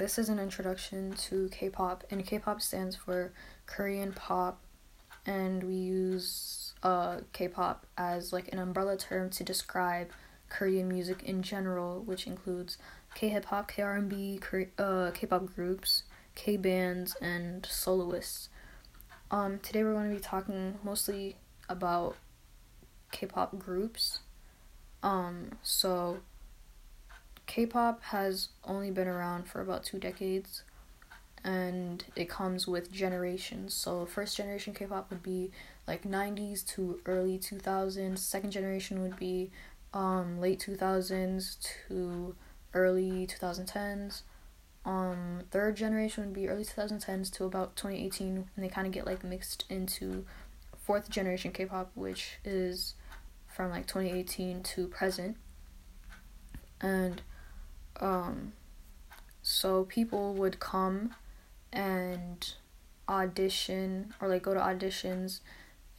this is an introduction to K-pop, and K-pop stands for Korean pop, and we use uh, K-pop as like an umbrella term to describe Korean music in general, which includes K-hip hop, K-R&B, K- uh, K-pop groups, K-bands, and soloists. Um, today we're going to be talking mostly about K-pop groups. Um, so K-pop has only been around for about two decades, and it comes with generations. So first generation K-pop would be like 90s to early 2000s. Second generation would be um, late 2000s to early 2010s. Um, third generation would be early 2010s to about 2018, and they kind of get like mixed into fourth generation K-pop, which is from like 2018 to present. And um, so people would come and audition or like go to auditions,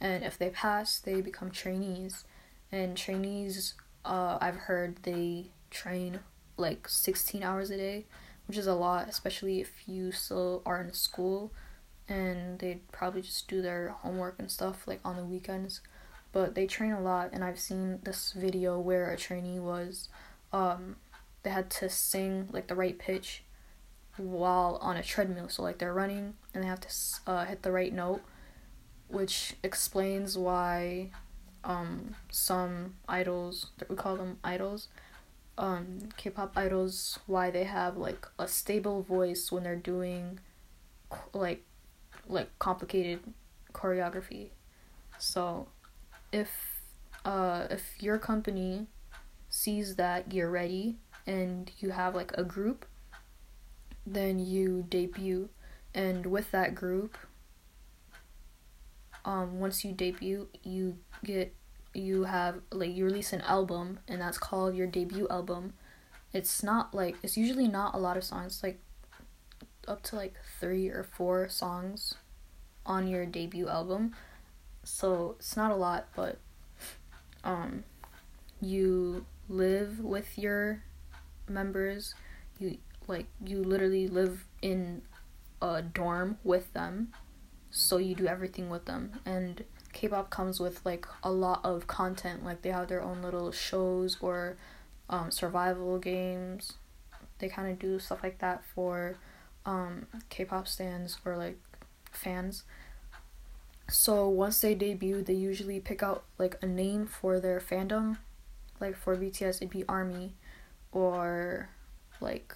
and if they pass, they become trainees. And trainees, uh, I've heard they train like 16 hours a day, which is a lot, especially if you still are in school and they'd probably just do their homework and stuff like on the weekends. But they train a lot, and I've seen this video where a trainee was, um, they had to sing like the right pitch while on a treadmill. So like they're running and they have to uh, hit the right note, which explains why um, some idols that we call them idols um, K-pop idols why they have like a stable voice when they're doing like like complicated choreography. So if uh if your company sees that you're ready and you have like a group, then you debut. And with that group um once you debut you get you have like you release an album and that's called your debut album. It's not like it's usually not a lot of songs like up to like three or four songs on your debut album. So it's not a lot but um you live with your members you like you literally live in a dorm with them so you do everything with them and K-pop comes with like a lot of content. Like they have their own little shows or um, survival games. They kind of do stuff like that for um, K-pop stands or like fans. So once they debut, they usually pick out like a name for their fandom. Like for BTS, it'd be Army, or like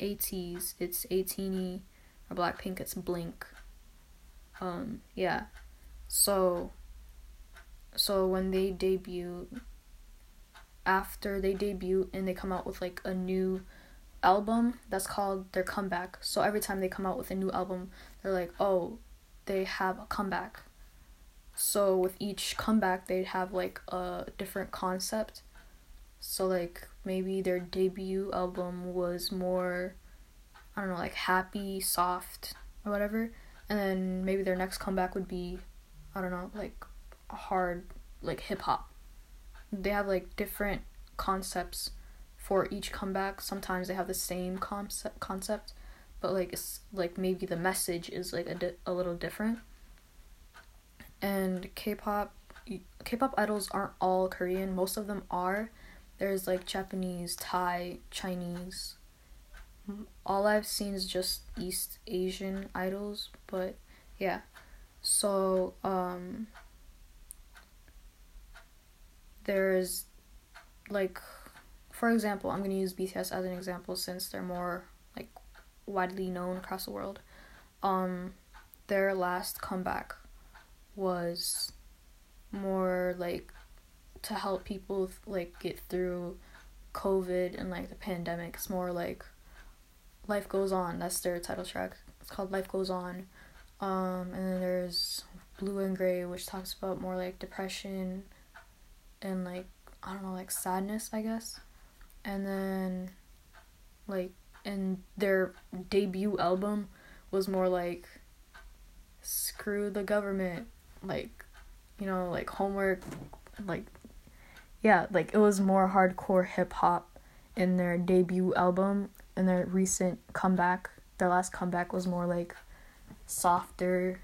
ATEEZ, it's ATEEZ, or Blackpink, it's Blink. Um yeah. So so when they debut after they debut and they come out with like a new album that's called their comeback. So every time they come out with a new album they're like oh they have a comeback. So with each comeback they'd have like a different concept so like maybe their debut album was more i don't know like happy soft or whatever and then maybe their next comeback would be I don't know, like hard like hip hop. They have like different concepts for each comeback. Sometimes they have the same concept concept, but like it's like maybe the message is like a, di- a little different. And K-pop K-pop idols aren't all Korean. Most of them are. There's like Japanese, Thai, Chinese, all I've seen is just East Asian idols, but yeah. So, um there's like for example, I'm to use BTS as an example since they're more like widely known across the world. Um their last comeback was more like to help people like get through COVID and like the pandemic. It's more like Life Goes On. That's their title track. It's called Life Goes On. Um, and then there's Blue and Gray, which talks about more like depression and like I don't know, like sadness, I guess. And then like and their debut album was more like screw the government, like you know, like homework, like yeah, like it was more hardcore hip hop in their debut album in their recent comeback, their last comeback was more like softer,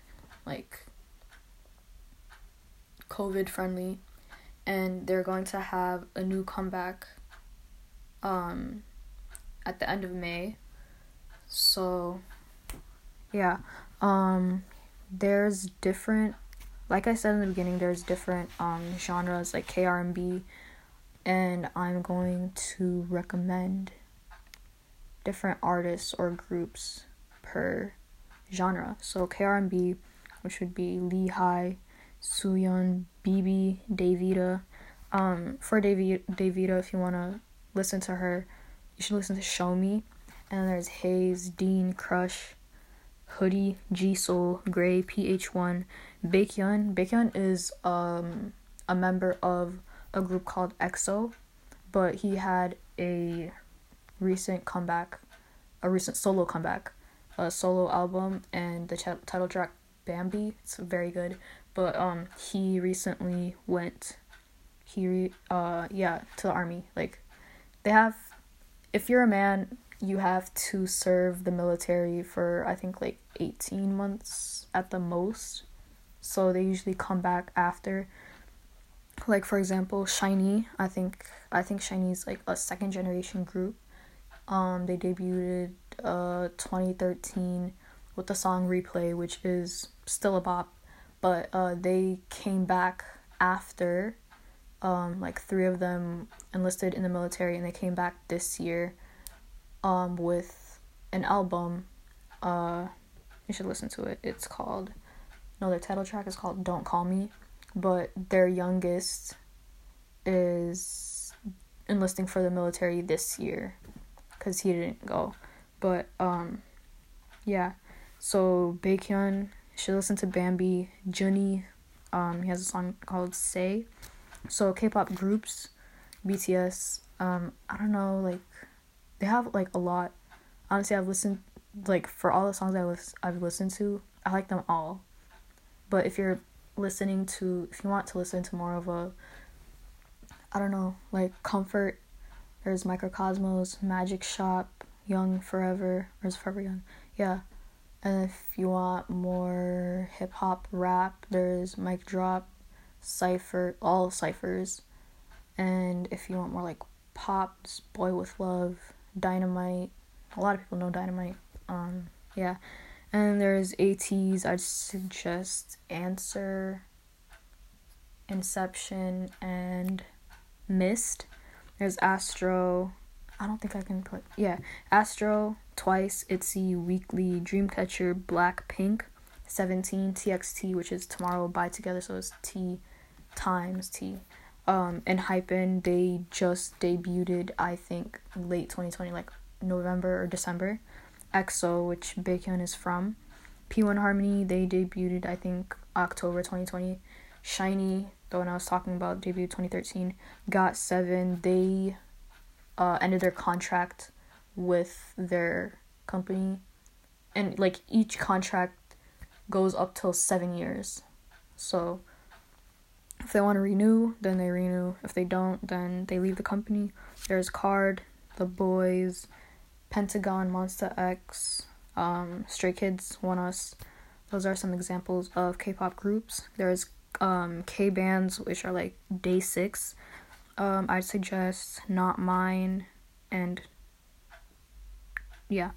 like COVID friendly, and they're going to have a new comeback um, at the end of May. So, yeah, um, there's different, like I said in the beginning, there's different um, genres like K-R&B, and I'm going to recommend different artists or groups per genre. So K-R&B, which would be Lee Hi, Suyeon, BB, DeVita. Um, for Davi- DeVita, if you wanna listen to her, you should listen to Show Me. And there's Heize, Dean, Crush, Hoody, G Soul, Gray, PH1, Baekhyun. Baekhyun is um a member of a group called EXO, but he had a recent comeback, a recent solo comeback, a solo album, and the title track Bambi. It's very good. But um, he recently went, he re- uh yeah to the army. Like, they have, if you're a man, you have to serve the military for I think like eighteen months at the most. So they usually come back after. Like for example, SHINee. I think I think SHINee's like a second generation group. Um, they debuted uh 2013 with the song Replay, which is still a bop, but uh they came back after um like three of them enlisted in the military and they came back this year um with an album uh you should listen to it. It's called no their title track is called Don't Call Me, but their youngest is enlisting for the military this year cuz he didn't go. But um yeah. So Baekhyun should listen to Bambi, Juni um he has a song called Say. So K-pop groups, BTS, um I don't know like they have like a lot. Honestly, I've listened like for all the songs I was I've listened to, I like them all. But if you're listening to if you want to listen to more of a I don't know, like comfort, there's Mikrokosmos, Magic Shop, Young Forever, or is Forever Young? Yeah. And if you want more hip hop rap, there's Mic Drop, Cypher, all ciphers. And if you want more like pop, Boy with Love, Dynamite. A lot of people know Dynamite. Um, yeah. And there's ATEEZ. I'd suggest Answer, Inception, and Mist. There's Astro. I don't think I can put. Yeah. Astro, Twice, ITZY, Weekly, Dreamcatcher, Blackpink, 17, TXT, which is Tomorrow by Together, so it's T times T. Um, ENHYPEN, they just debuted, I think, late 2020, like November or December. EXO, which Baekhyun is from. P1 Harmony, they debuted, I think, October 2020. SHINee, the one I was talking about, debuted 2013. GOT7, they uh, ended their contract with their company. And, like, each contract goes up till seven years. So, if they want to renew, then they renew. If they don't, then they leave the company. There's KARD, The Boyz, Pentagon, Monsta X, um, Stray Kids, ONEUS. Those are some examples of K-pop groups. There's um, K bands, which are like Day Six. Um, I'd suggest Not Mine and yeah,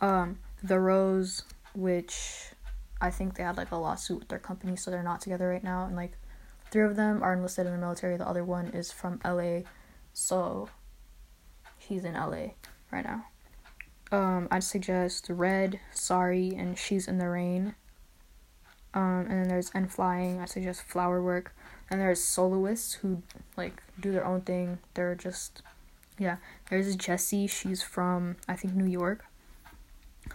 um, The Rose, which I think they had like a lawsuit with their company, so they're not together right now. And like three of them are enlisted in the military. The other one is from LA, so he's in LA right now. Um, I'd suggest Red, Sorry, and She's in the Rain. Um, and then there's N Flying. I suggest Flower Work. And there's soloists who like do their own thing. They're just, yeah. There's Jessi. She's from I think New York.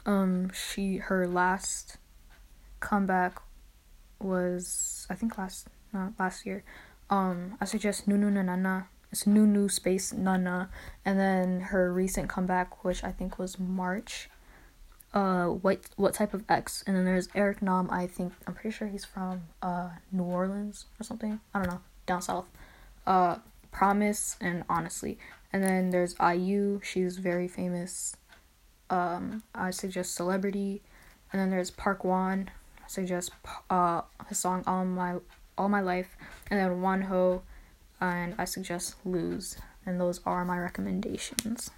Um, she her last comeback was I think last not last year. Um, I suggest Nunu Nanana it's Nunu space Nana, and then her recent comeback, which I think was March. Uh, what what type of X? And then there's Eric Nam. I think I'm pretty sure he's from uh New Orleans or something. I don't know, down south. Uh, Promise and honestly, And then there's IU, she's very famous. Um, I suggest Celebrity. And then there's Park Won, I suggest uh, his song All My All My Life. And then Wonho, and I suggest Lose. And those are my recommendations.